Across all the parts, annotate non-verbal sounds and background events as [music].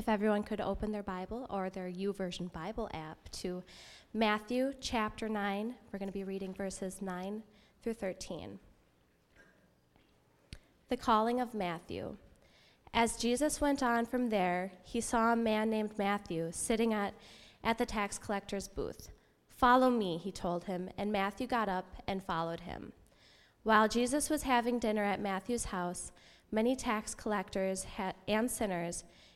If everyone could open their Bible or their YouVersion Bible app to Matthew chapter 9, we're going to be reading verses 9 through 13. The calling of Matthew. As Jesus went on from there, he saw a man named Matthew sitting at, at the tax collector's booth. Follow me, he told him, and Matthew got up and followed him. While Jesus was having dinner at Matthew's house, many tax collectors and sinners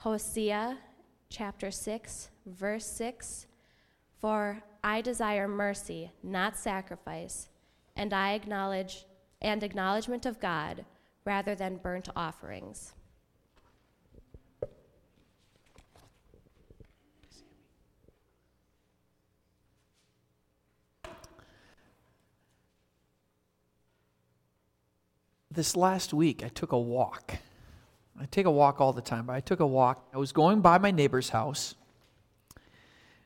Hosea chapter 6, verse 6 For I desire mercy, not sacrifice, and I acknowledge and acknowledgement of God rather than burnt offerings. This last week, I took a walk. I take a walk all the time, but I took a walk. I was going by my neighbor's house,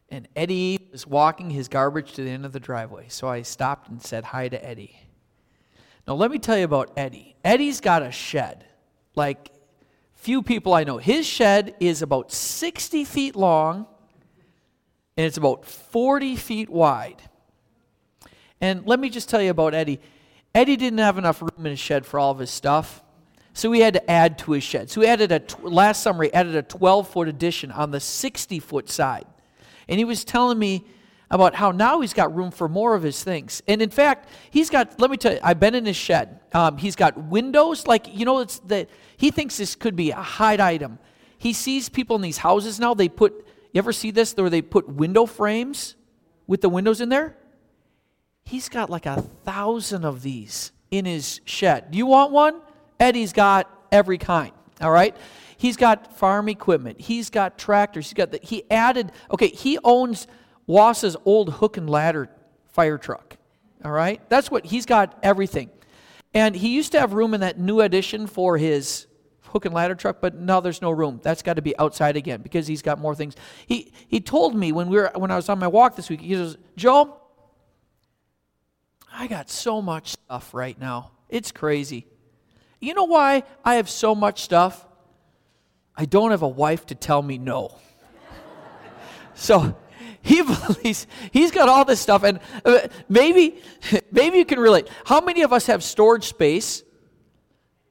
and Eddie was walking his garbage to the end of the driveway. So I stopped and said hi to Eddie. Now, let me tell you about Eddie. Eddie's got a shed. Like, few people I know. His shed is about 60 feet long, and it's about 40 feet wide. And let me just tell you about Eddie. Eddie didn't have enough room in his shed for all of his stuff. So we had to add to his shed. So we added a, last summer, he added a 12 foot addition on the 60 foot side. And he was telling me about how now he's got room for more of his things. And in fact, he's got, let me tell you, I've been in his shed. Um, he's got windows, like, you know, it's the, he thinks this could be a hide item. He sees people in these houses now, they put, you ever see this, where they put window frames with the windows in there? He's got like a thousand of these in his shed. Do you want one? Eddie's got every kind, all right? He's got farm equipment. He's got tractors. He's got the, he added, okay, he owns Wasa's old hook and ladder fire truck, all right? That's what, he's got everything. And he used to have room in that new addition for his hook and ladder truck, but now there's no room. That's got to be outside again because he's got more things. He, he told me when, we were, when I was on my walk this week, he says, Joe, I got so much stuff right now. It's crazy. You know why I have so much stuff? I don't have a wife to tell me no. [laughs] so he [laughs] believes he's got all this stuff, and uh, maybe, [laughs] maybe you can relate. How many of us have storage space?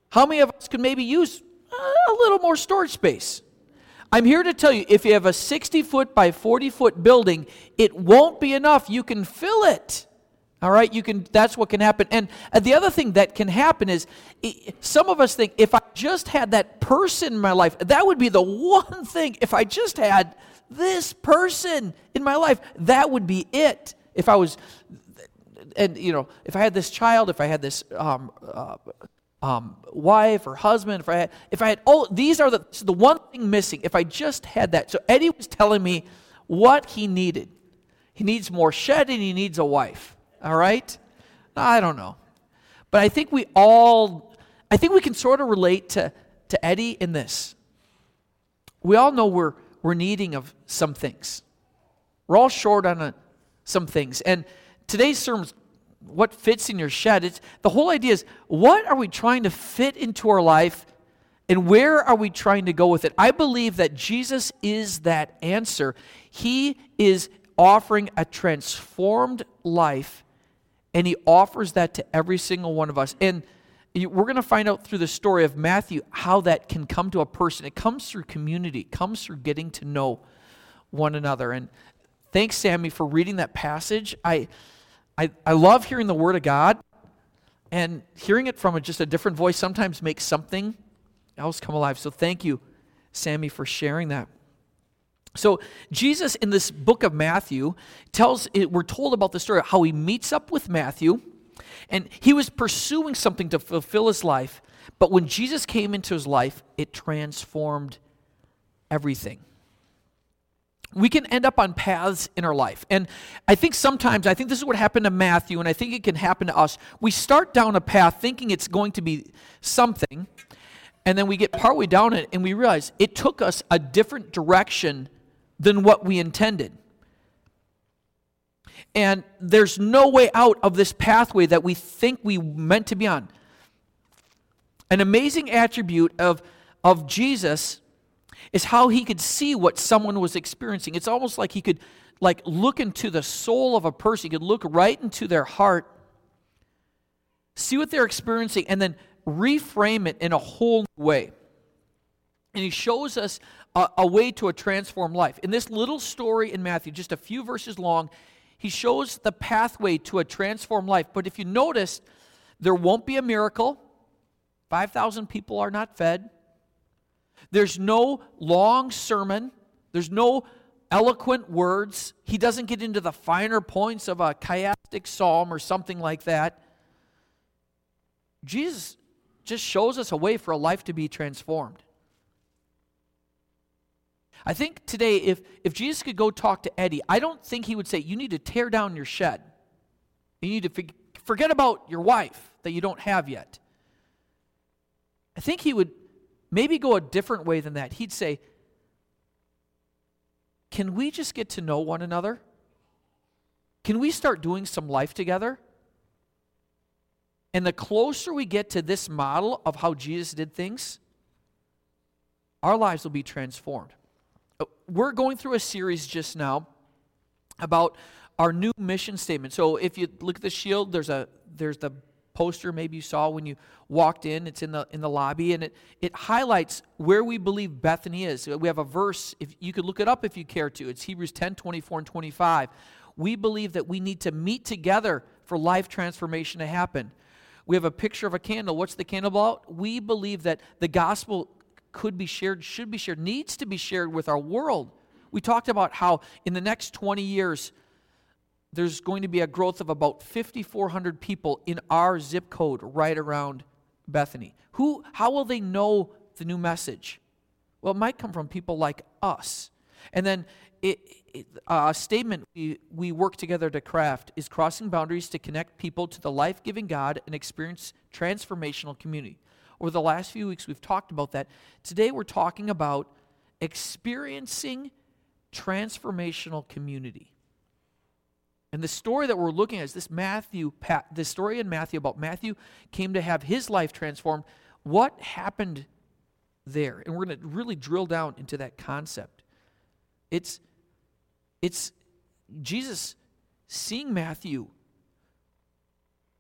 How many of us could maybe use a little more storage space? I'm here to tell you if you have a 60 foot by 40 foot building, it won't be enough. You can fill it. All right, you can. That's what can happen. And uh, the other thing that can happen is, some of us think if I just had that person in my life, that would be the [laughs] one thing. If I just had this person in my life, that would be it. If I was, and you know, if I had this child, if I had this um, uh, um, wife or husband, if I had, if I had, oh, these are the the one thing missing. If I just had that. So Eddie was telling me what he needed. He needs more shedding. He needs a wife. All right? I don't know. But I think we all, I think we can sort of relate to, to Eddie in this. We all know we're, we're needing of some things. We're all short on a, some things. And today's sermon, what fits in your shed, it's, the whole idea is what are we trying to fit into our life and where are we trying to go with it? I believe that Jesus is that answer. He is offering a transformed life and he offers that to every single one of us. And we're going to find out through the story of Matthew how that can come to a person. It comes through community, it comes through getting to know one another. And thanks, Sammy, for reading that passage. I, I, I love hearing the Word of God, and hearing it from a, just a different voice sometimes makes something else come alive. So thank you, Sammy, for sharing that. So, Jesus in this book of Matthew tells, we're told about the story of how he meets up with Matthew, and he was pursuing something to fulfill his life, but when Jesus came into his life, it transformed everything. we can end up on paths in our life. And I think sometimes, I think this is what happened to Matthew, and I think it can happen to us. We start down a path thinking it's going to be something, and then we get partway down it and we realize it took us a different direction than what we intended. And there's no way out of this pathway that we think we meant to be on. An amazing attribute of, of Jesus is how he could see what someone was experiencing. It's almost like he could like look into the soul of a person. He could look right into their heart, see what they're experiencing, and then reframe it in a whole new way. And he shows us a, a way to a transformed life. In this little story in Matthew, just a few verses long, he shows the pathway to a transformed life. But if you notice, there won't be a miracle. 5,000 people are not fed. There's no long sermon, there's no eloquent words. He doesn't get into the finer points of a chiastic psalm or something like that. Jesus just shows us a way for a life to be transformed. I think today, if, if Jesus could go talk to Eddie, I don't think he would say, You need to tear down your shed. You need to forget about your wife that you don't have yet. I think he would maybe go a different way than that. He'd say, Can we just get to know one another? Can we start doing some life together? And the closer we get to this model of how Jesus did things, our lives will be transformed. We're going through a series just now about our new mission statement. So if you look at the shield, there's a there's the poster maybe you saw when you walked in. It's in the in the lobby, and it it highlights where we believe Bethany is. We have a verse. If you could look it up if you care to. It's Hebrews 10, 24, and 25. We believe that we need to meet together for life transformation to happen. We have a picture of a candle. What's the candle about? We believe that the gospel could be shared, should be shared, needs to be shared with our world. We talked about how in the next 20 years, there's going to be a growth of about 5,400 people in our zip code right around Bethany. Who, how will they know the new message? Well, it might come from people like us. And then it, it, a statement we, we work together to craft is crossing boundaries to connect people to the life giving God and experience transformational community. Over the last few weeks, we've talked about that. Today, we're talking about experiencing transformational community. And the story that we're looking at is this Matthew, the story in Matthew about Matthew came to have his life transformed. What happened there? And we're going to really drill down into that concept. It's, it's Jesus seeing Matthew,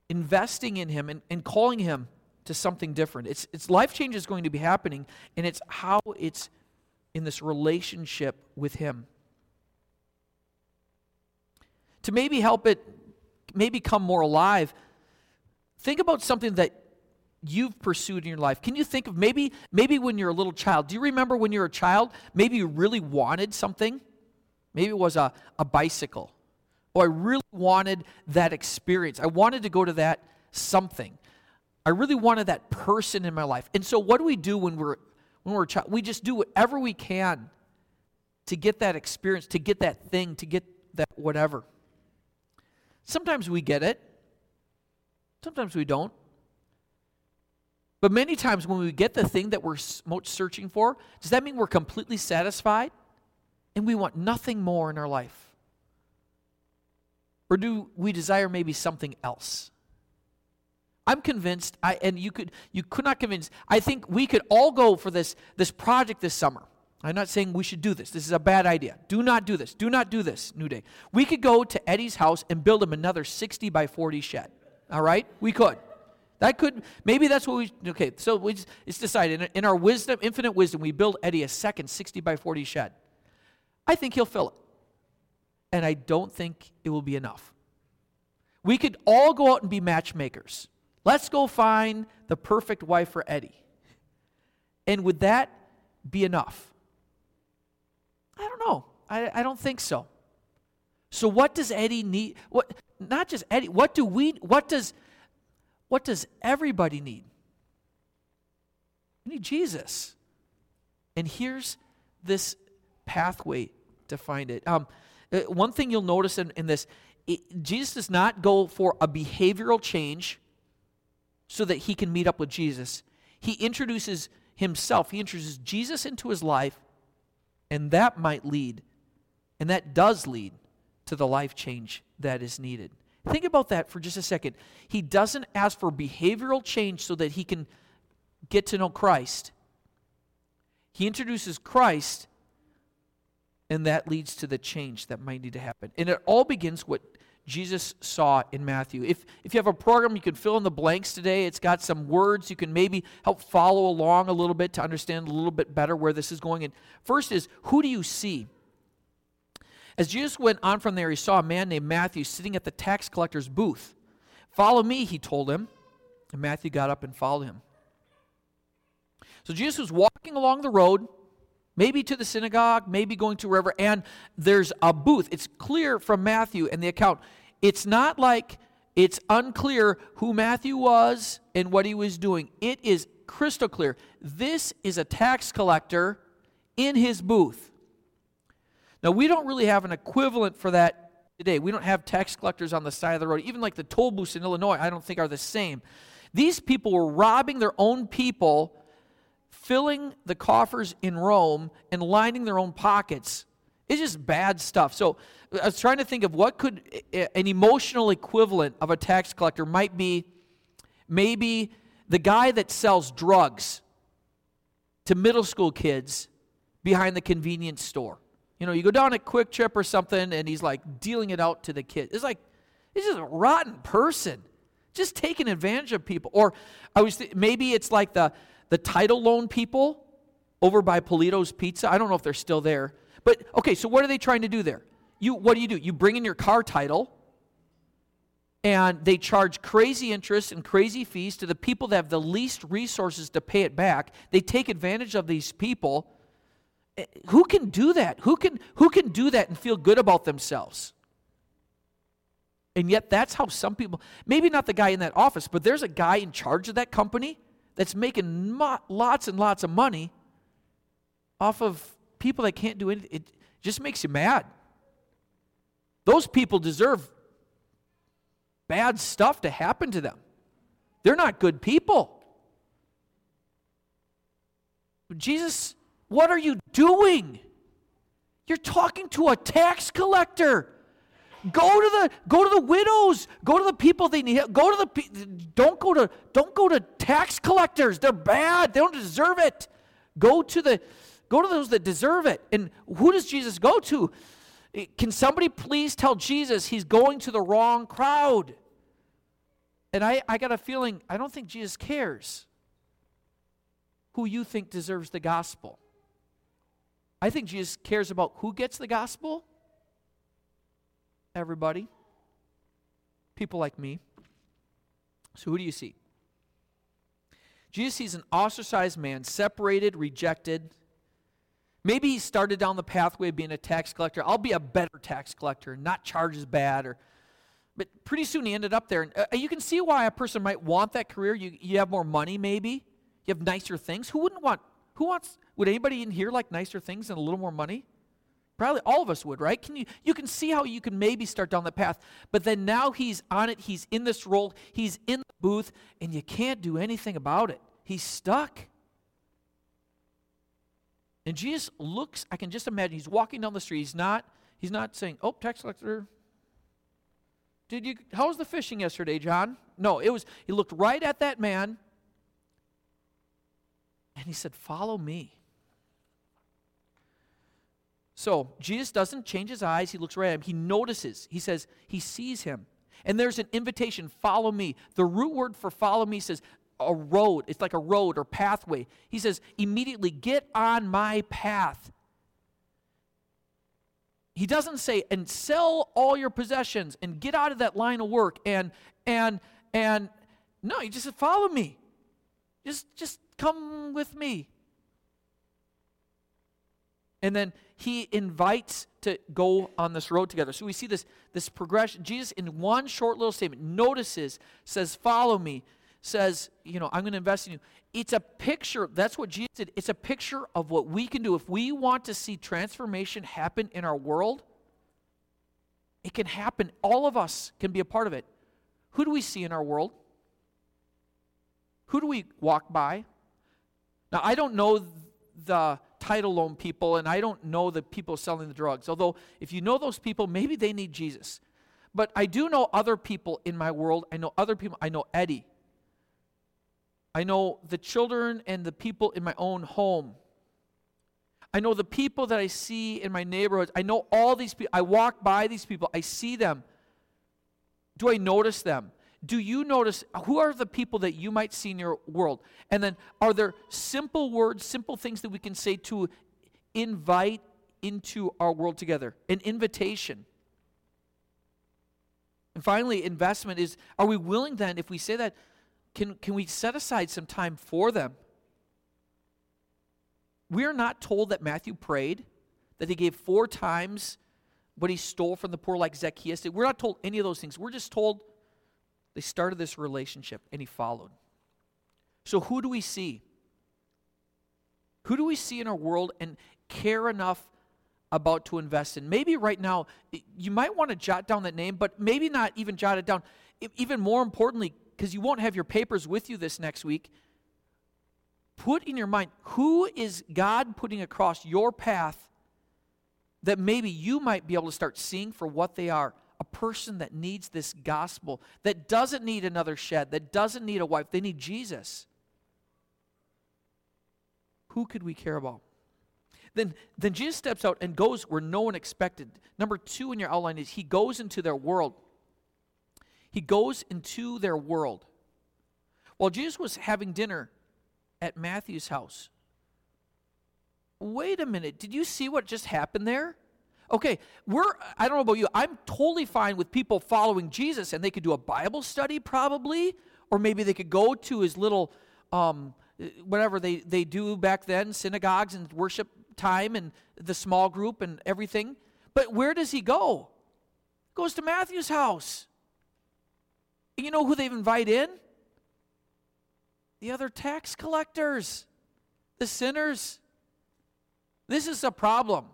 investing in him, and, and calling him to something different. It's, it's life change is going to be happening, and it's how it's in this relationship with him to maybe help it maybe come more alive, think about something that you've pursued in your life. Can you think of maybe maybe when you're a little child? Do you remember when you were a child, maybe you really wanted something? Maybe it was a, a bicycle. Oh, I really wanted that experience. I wanted to go to that something. I really wanted that person in my life. And so what do we do when we're when we're a child? We just do whatever we can to get that experience, to get that thing, to get that whatever. Sometimes we get it, sometimes we don't. But many times when we get the thing that we're most searching for, does that mean we're completely satisfied and we want nothing more in our life? Or do we desire maybe something else? I'm convinced, I, and you could, you could not convince. I think we could all go for this, this project this summer. I'm not saying we should do this. This is a bad idea. Do not do this. Do not do this, New Day. We could go to Eddie's house and build him another 60 by 40 shed. All right? We could. That could, maybe that's what we, okay, so we just, it's decided. In, in our wisdom, infinite wisdom, we build Eddie a second 60 by 40 shed. I think he'll fill it. And I don't think it will be enough. We could all go out and be matchmakers. Let's go find the perfect wife for Eddie. And would that be enough? I don't know. I, I don't think so. So what does Eddie need? What not just Eddie, what do we what does what does everybody need? We need Jesus. And here's this pathway to find it. Um, uh, one thing you'll notice in, in this it, Jesus does not go for a behavioral change so that he can meet up with Jesus. He introduces himself, he introduces Jesus into his life, and that might lead, and that does lead to the life change that is needed. Think about that for just a second. He doesn't ask for behavioral change so that he can get to know Christ. He introduces Christ, and that leads to the change that might need to happen. And it all begins what Jesus saw in Matthew. If, if you have a program, you can fill in the blanks today. It's got some words. You can maybe help follow along a little bit to understand a little bit better where this is going. And first is, who do you see? As Jesus went on from there, he saw a man named Matthew sitting at the tax collector's booth. Follow me, he told him. And Matthew got up and followed him. So Jesus was walking along the road, maybe to the synagogue, maybe going to wherever, and there's a booth. It's clear from Matthew and the account. It's not like it's unclear who Matthew was and what he was doing. It is crystal clear. This is a tax collector in his booth. Now, we don't really have an equivalent for that today. We don't have tax collectors on the side of the road. Even like the toll booths in Illinois, I don't think are the same. These people were robbing their own people, filling the coffers in Rome, and lining their own pockets. It's just bad stuff. So I was trying to think of what could an emotional equivalent of a tax collector might be maybe the guy that sells drugs to middle school kids behind the convenience store. You know, you go down at QuikTrip or something and he's like dealing it out to the kid. It's like, he's just a rotten person, just taking advantage of people. Or I was th- maybe it's like the, the title loan people over by Polito's Pizza. I don't know if they're still there. But okay, so what are they trying to do there? You, what do you do? You bring in your car title and they charge crazy interest and crazy fees to the people that have the least resources to pay it back. They take advantage of these people eh, who can do that? Who can, who can do that and feel good about themselves? And yet, that's how some people, maybe not the guy in that office, but there's a guy in charge of that company that's making mo- lots and lots of money off of people that can't do anything. It just makes you mad. Those people deserve bad stuff to happen to them. They're not good people. Jesus what are you doing? You're talking to a tax collector. Go to the go to the widows. Go to the people they need. Go to the don't go to don't go to tax collectors. They're bad. They don't deserve it. Go to the go to those that deserve it. And who does Jesus go to? Eh, can somebody please tell Jesus he's going to the wrong crowd? And I, I got a feeling I don't think Jesus cares who you think deserves the gospel. I think Jesus cares about who gets the gospel. Everybody. People like me. So, who do you see? Jesus sees an ostracized man, separated, rejected. Maybe he started down the pathway of being a tax collector. I'll be a better tax collector, not charge as bad. Or, but pretty soon he ended up there. And uh, you can see why a person might want that career. You, you have more money, maybe. You have nicer things. Who wouldn't want? Who wants? Would anybody in here like nicer things and a little more money? Probably all of us would, right? Can you you can see how you can maybe start down the path. But then now he's on it, he's in this role, he's in the booth, and you can't do anything about it. He's stuck. And Jesus looks, I can just imagine he's walking down the street. He's not, he's not saying, Oh, tax collector. Did you how was the fishing yesterday, John? No, it was he looked right at that man and he said, Follow me. So Jesus doesn't change his eyes. He looks right at him. He notices. He says, he sees him. And there's an invitation, follow me. The root word for follow me says a road. It's like a road or pathway. He says, immediately get on my path. He doesn't say, and sell all your possessions and get out of that line of work and and and no, he just said, follow me. Just just come with me. And then he invites to go on this road together. So we see this, this progression. Jesus, in one short little statement, notices, says, Follow me, says, you know, I'm going to invest in you, it's a picture. That's what Jesus did. It's a picture of what we can do. If we want to see transformation happen in our world, it can happen. All of us can be a part of it. Who do we see in our world? Who do we walk by? Now, I don't know the title loan people, and I don't know the people selling the drugs. Although, if you know those people, maybe they need Jesus. But I do know other people in my world. I know other people. I know Eddie. I know the children and the people in my own home. I know the people that I see in my neighborhoods. I know all these people. I walk by these people. I see them. Do I notice them? Do you notice who are the people that you might see in your world? And then are there simple words, simple things that we can say to invite into our world together? An invitation. And finally, investment is are we willing then, if we say that, can, can we set aside some time for them? We are not told that Matthew prayed, that he gave four times what he stole from the poor, like Zacchaeus. We're not told any of those things. We're just told they started this relationship and he followed. So, who do we see? Who do we see in our world and care enough about to invest in? Maybe right now, you might want to jot down that name, but maybe not even jot it down. Even more importantly, because you won't have your papers with you this next week, put in your mind who is God putting across your path that maybe you might be able to start seeing for what they are a person that needs this gospel, that doesn't need another shed, that doesn't need a wife, they need Jesus. Who could we care about? Then, then Jesus steps out and goes where no one expected. Number two in your outline is he goes into their world. He goes into their world. While Jesus was having dinner at Matthew's house, wait a minute, did you see what just happened there? Okay, we're, I don't know about you, I'm totally fine with people following Jesus and they could do a Bible study probably, or maybe they could go to his little, um, whatever they, they do back then, synagogues and worship time and the small group and everything. But where does he go? Goes to Matthew's house. And you know who they invite in? The other tax collectors, the sinners. This is a problem.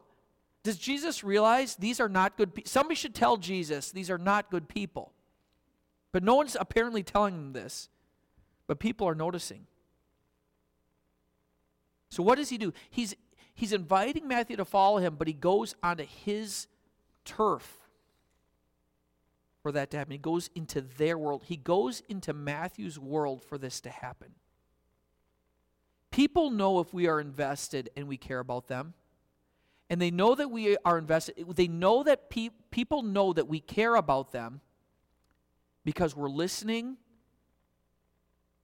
Does Jesus realize these are not good people? Somebody should tell Jesus these are not good people. But no one's apparently telling them this. But people are noticing. So what does he do? He's he's inviting Matthew to follow him, but he goes onto his turf for that to happen. He goes into their world. He goes into Matthew's world for this to happen. People know if we are invested and we care about them and they know that we are invested. They know that pe- people know that we care about them because we're listening.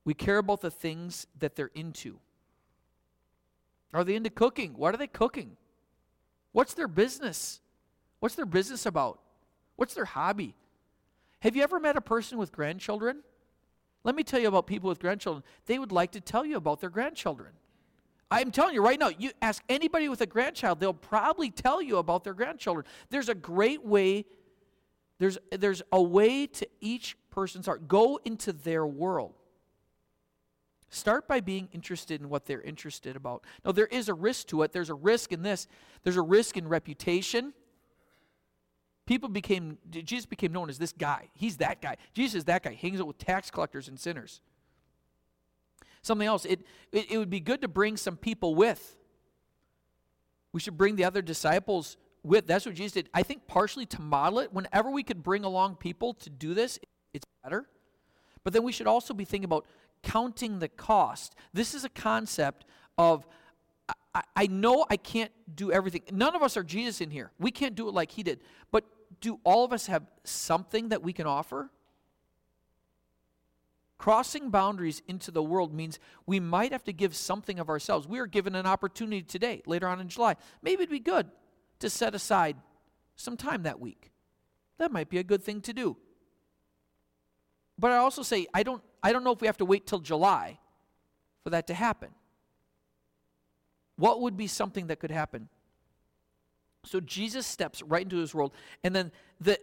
We care about the things that they're into. Are they into cooking? What are they cooking? What's their business? What's their business about? What's their hobby? Have you ever met a person with grandchildren? Let me tell you about people with grandchildren. They would like to tell you about their grandchildren. I'm telling you right now, you ask anybody with a grandchild, they'll probably tell you about their grandchildren. There's a great way, there's, there's a way to each person's heart. Go into their world. Start by being interested in what they're interested about. Now, there is a risk to it. There's a risk in this. There's a risk in reputation. People became, Jesus became known as this guy. He's that guy. Jesus is that guy. He hangs out with tax collectors and sinners something else. It, it, it would be good to bring some people with. We should bring the other disciples with. That's what Jesus did. I think partially to model it. Whenever we could bring along people to do this, it's better. But then we should also be thinking about counting the cost. This is a concept of I, I know I can't do everything. None of us are Jesus in here. We can't do it like he did. But do all of us have something that we can offer? Crossing boundaries into the world means we might have to give something of ourselves. We are given an opportunity today, later on in July. Maybe it'd be good to set aside some time that week. That might be a good thing to do. But I also say I don't I don't know if we have to wait till July for that to happen. What would be something that could happen? So Jesus steps right into his world and then the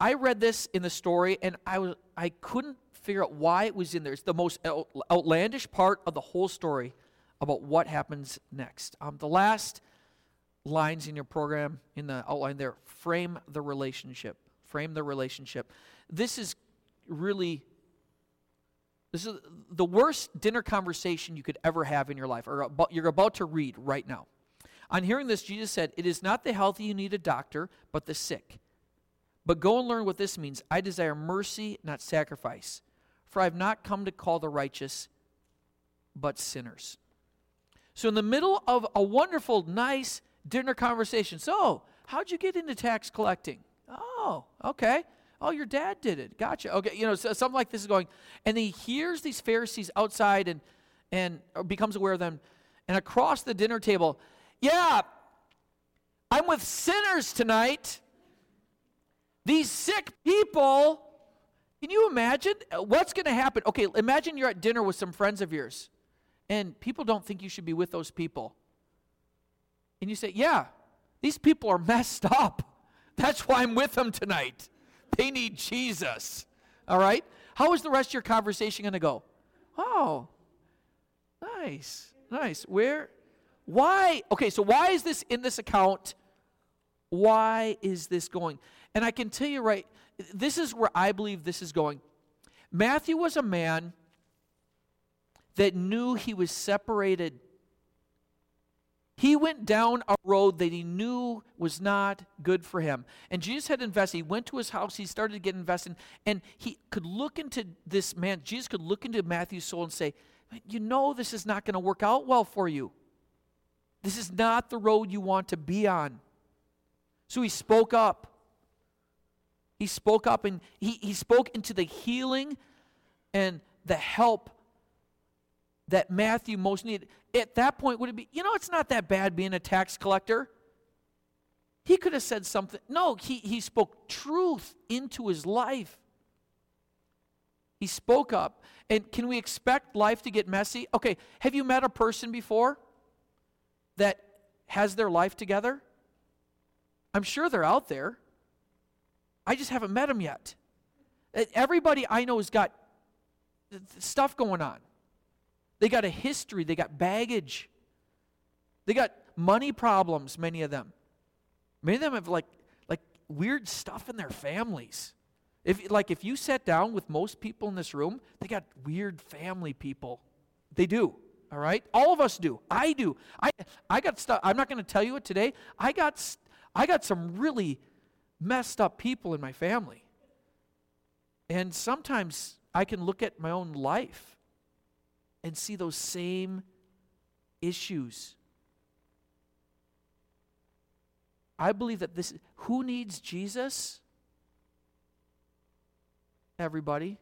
I read this in the story and I, was, I couldn't figure out why it was in there. It's the most out- outlandish part of the whole story about what happens next. Um, the last lines in your program, in the outline there, frame the relationship. Frame the relationship. This is really this is the worst dinner conversation you could ever have in your life, or about, you're about to read right now. On hearing this, Jesus said, It is not the healthy you need a doctor, but the sick. But go and learn what this means. I desire mercy, not sacrifice. For I have not come to call the righteous, but sinners. So, in the middle of a wonderful, nice dinner conversation, so how'd you get into tax collecting? Oh, okay. Oh, your dad did it. Gotcha. Okay, you know, so something like this is going, and he hears these Pharisees outside and and becomes aware of them, and across the dinner table, yeah, I'm with sinners tonight. These sick people. Can you imagine uh, what's going to happen? Okay, imagine you're at dinner with some friends of yours, and people don't think you should be with those people. And you say, Yeah, these people are [laughs] messed up. That's why I'm with them tonight. They need Jesus. All right? How is the rest of your conversation going to go? Oh, nice, nice. Where? Why? Okay, so why is this in this account? Why is this going? And I can tell you right, this is where I believe this is going. Matthew was a man that knew he was separated he went down a road that he knew was not good for him. And Jesus had invested. He went to his house. He started to get invested. And he could look into this man. Jesus could look into Matthew's soul and say, You know, this is not going to work out well for you. This is not the road you want to be on. So he spoke up. He spoke up and he, he spoke into the healing and the help that Matthew most needed. At that point, would it be, you know, it's not that bad being a tax collector? He could have said something. No, he, he spoke truth into his life. He spoke up. And can we expect life to get messy? Okay, have you met a person before that has their life together? I'm sure they're out there. I just haven't met them yet. Everybody I know has got stuff going on. They got a history, they got baggage. They got money problems, many of them. Many of them have like like weird stuff in their families. If like if you sat down with most people in this room, they got weird family people. They do. All right? All of us do. I do. I I got stuff I'm not going to tell you it today. I got I got some really messed up people in my family. And sometimes I can look at my own life and see those same issues. I believe that this, who needs Jesus? Everybody.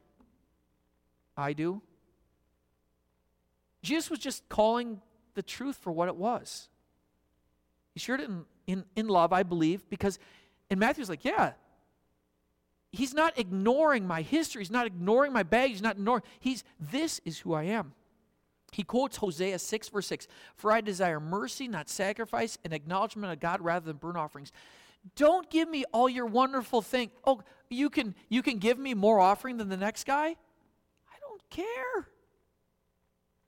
I do. Jesus was just calling the truth for what it was. He shared it in, in, in love, I believe, because, and Matthew's like, yeah, he's not ignoring my history. He's not ignoring my baggage. He's not ignoring, he's, this is who I am. He quotes Hosea 6, verse 6 For I desire mercy, not sacrifice, and acknowledgement of God rather than burnt offerings. Don't give me all your wonderful thing. Oh, you can you can give me more offering than the next guy? I don't care.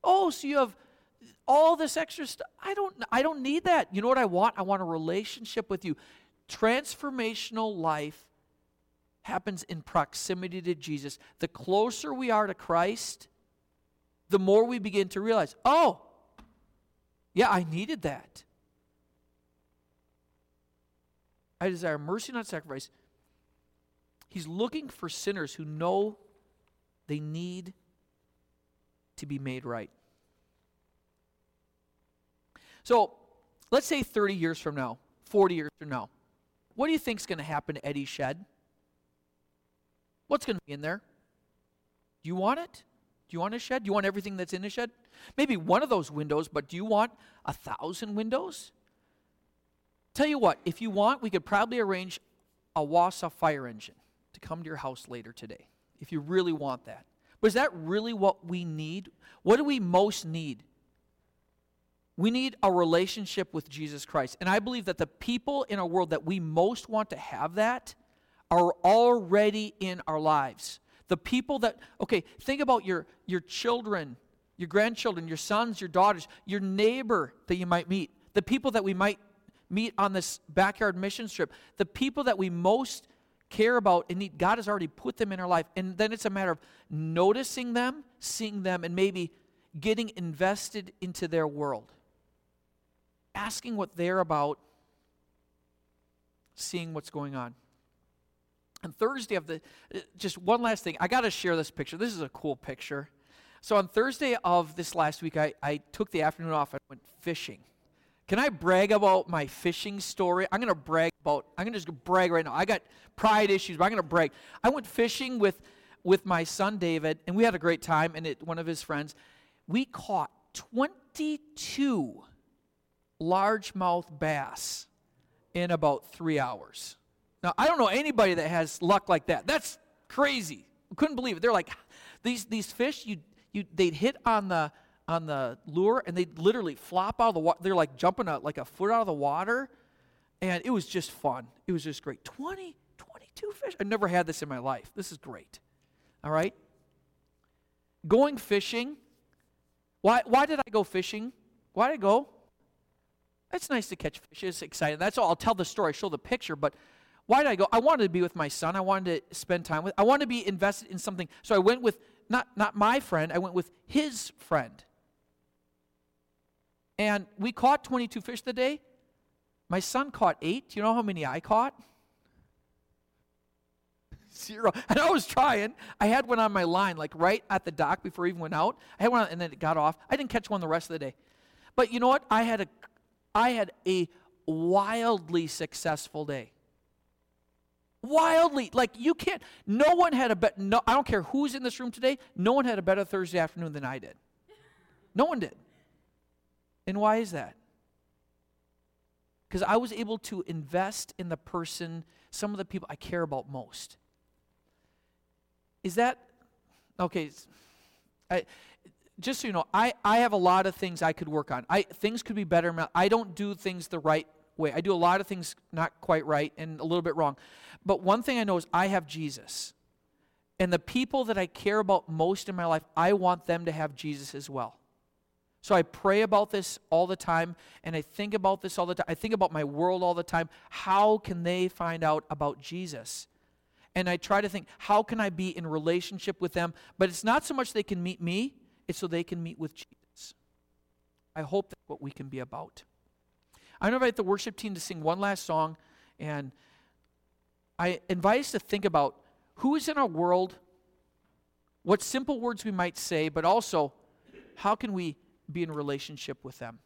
Oh, so you have all this extra stuff. I don't I don't need that. You know what I want? I want a relationship with you. Transformational life happens in proximity to Jesus. The closer we are to Christ, the more we begin to realize, oh, yeah, I needed that. I desire mercy, not sacrifice. He's looking for sinners who know they need to be made right. So, let's say 30 years from now, 40 years from now, what do you think is going to happen to Eddie's shed? What's going to be in there? Do you want it? Do you want a shed? Do you want everything that's in a shed? Maybe one of those windows, but do you want a thousand windows? Tell you what, if you want, we could probably arrange a Wasa fire engine to come to your house later today, if you really want that. But is that really what we need? What do we most need? We need a relationship with Jesus Christ. And I believe that the people in our world that we most want to have that are already in our lives. The people that, okay, think about your, your children, your grandchildren, your sons, your daughters, your neighbor that you might meet, the people that we might meet on this backyard mission trip, the people that we most care about and need, God has already put them in our life. And then it's a matter of noticing them, seeing them, and maybe getting invested into their world. Asking what they're about, seeing what's going on. And Thursday of the uh, just one last thing, I got to share this picture. This is a cool picture. So on Thursday of this last week, I, I took the afternoon off. I went fishing. Can I brag about my fishing story? I'm going to brag about, I'm going to just brag right now. I got pride issues, but I'm going to brag. I went fishing with, with my son David, and we had a great time, and it, one of his friends. We caught 22 largemouth bass in about three hours. Now, I don't know anybody that has luck like that. That's crazy. I couldn't believe it. They're like, these, these fish, you, you, they'd hit on the, on the lure and they'd literally flop out of the water. They're like jumping out like a foot out of the water. And it was just fun. It was just great. 20, 22 fish. I've never had this in my life. This is great. All right? Going fishing. Why, why did I go fishing? Why did I go? It's nice to catch fish. It's exciting. That's all. I'll tell the story, show the picture. But why did I go? I wanted to be with my son. I wanted to spend time with. I wanted to be invested in something. So I went with not not my friend. I went with his friend. And we caught 22 fish the day. My son caught eight. Do you know how many I caught? [laughs] Zero. And I was trying. I had one on my line, like right at the dock before I even went out. I had one, on, and then it got off. I didn't catch one the rest of the day. But you know what? I had a, I had a wildly successful day. Wildly, like you can't. No one had a better. No, I don't care who's in this room today. No one had a better Thursday afternoon than I did. No one did. And why is that? Because I was able to invest in the person, some of the people I care about most. Is that okay? I, just so you know, I, I have a lot of things I could work on. I things could be better. I don't do things the right way. I do a lot of things not quite right and a little bit wrong. But one thing I know is I have Jesus. And the people that I care about most in my life, I want them to have Jesus as well. So I pray about this all the time, and I think about this all the time. I think about my world all the time. How can they find out about Jesus? And I try to think, how can I be in relationship with them? But it's not so much they can meet me, it's so they can meet with Jesus. I hope that's what we can be about. I invite the worship team to sing one last song, and I invite us to think about who is in our world, what simple words we might say, but also how can we be in relationship with them.